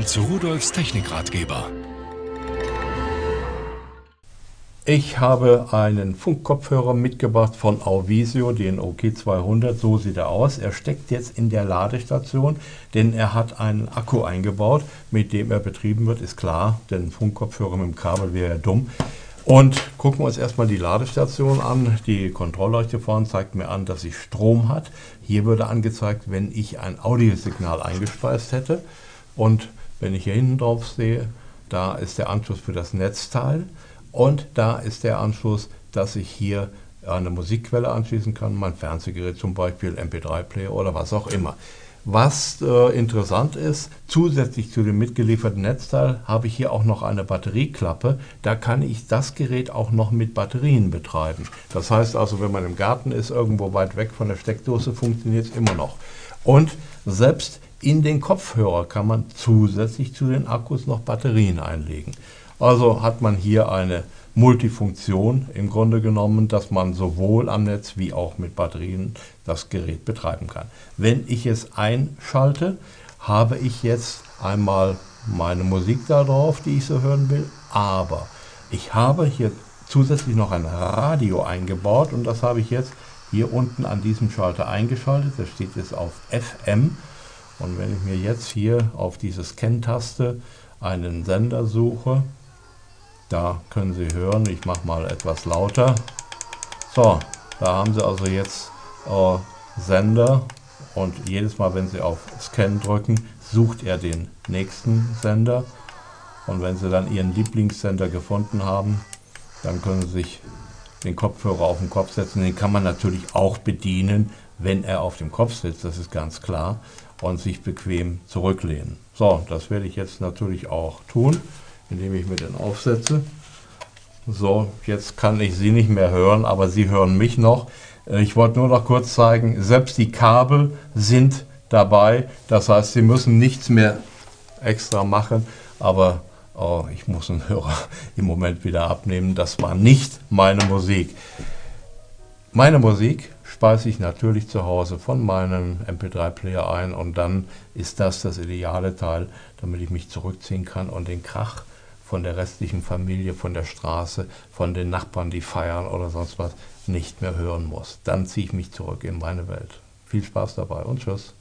Willkommen zu Rudolfs Technikratgeber. Ich habe einen Funkkopfhörer mitgebracht von Auvisio, den OK200. So sieht er aus. Er steckt jetzt in der Ladestation, denn er hat einen Akku eingebaut, mit dem er betrieben wird. Ist klar, denn Funkkopfhörer mit dem Kabel wäre ja dumm. Und gucken wir uns erstmal die Ladestation an. Die Kontrollleuchte vorne zeigt mir an, dass sie Strom hat. Hier würde angezeigt, wenn ich ein Audiosignal eingespeist hätte. Und wenn ich hier hinten drauf sehe, da ist der Anschluss für das Netzteil. Und da ist der Anschluss, dass ich hier eine Musikquelle anschließen kann, mein Fernsehgerät zum Beispiel, MP3-Player oder was auch immer. Was äh, interessant ist, zusätzlich zu dem mitgelieferten Netzteil habe ich hier auch noch eine Batterieklappe. Da kann ich das Gerät auch noch mit Batterien betreiben. Das heißt also, wenn man im Garten ist, irgendwo weit weg von der Steckdose, funktioniert es immer noch. Und selbst in den Kopfhörer kann man zusätzlich zu den Akkus noch Batterien einlegen. Also hat man hier eine Multifunktion im Grunde genommen, dass man sowohl am Netz wie auch mit Batterien das Gerät betreiben kann. Wenn ich es einschalte, habe ich jetzt einmal meine Musik da drauf, die ich so hören will, aber ich habe hier zusätzlich noch ein Radio eingebaut und das habe ich jetzt hier unten an diesem Schalter eingeschaltet. Das steht jetzt auf FM und wenn ich mir jetzt hier auf diese Scan-Taste einen Sender suche, da können Sie hören, ich mache mal etwas lauter. So, da haben Sie also jetzt äh, Sender und jedes Mal, wenn Sie auf Scan drücken, sucht er den nächsten Sender. Und wenn Sie dann Ihren Lieblingssender gefunden haben, dann können Sie sich den Kopfhörer auf den Kopf setzen. Den kann man natürlich auch bedienen, wenn er auf dem Kopf sitzt, das ist ganz klar, und sich bequem zurücklehnen. So, das werde ich jetzt natürlich auch tun indem ich mir den aufsetze. So, jetzt kann ich Sie nicht mehr hören, aber Sie hören mich noch. Äh, ich wollte nur noch kurz zeigen, selbst die Kabel sind dabei. Das heißt, Sie müssen nichts mehr extra machen. Aber oh, ich muss den Hörer im Moment wieder abnehmen. Das war nicht meine Musik. Meine Musik speise ich natürlich zu Hause von meinem MP3-Player ein und dann ist das das ideale Teil, damit ich mich zurückziehen kann und den Krach von der restlichen Familie, von der Straße, von den Nachbarn, die feiern oder sonst was, nicht mehr hören muss. Dann ziehe ich mich zurück in meine Welt. Viel Spaß dabei und tschüss.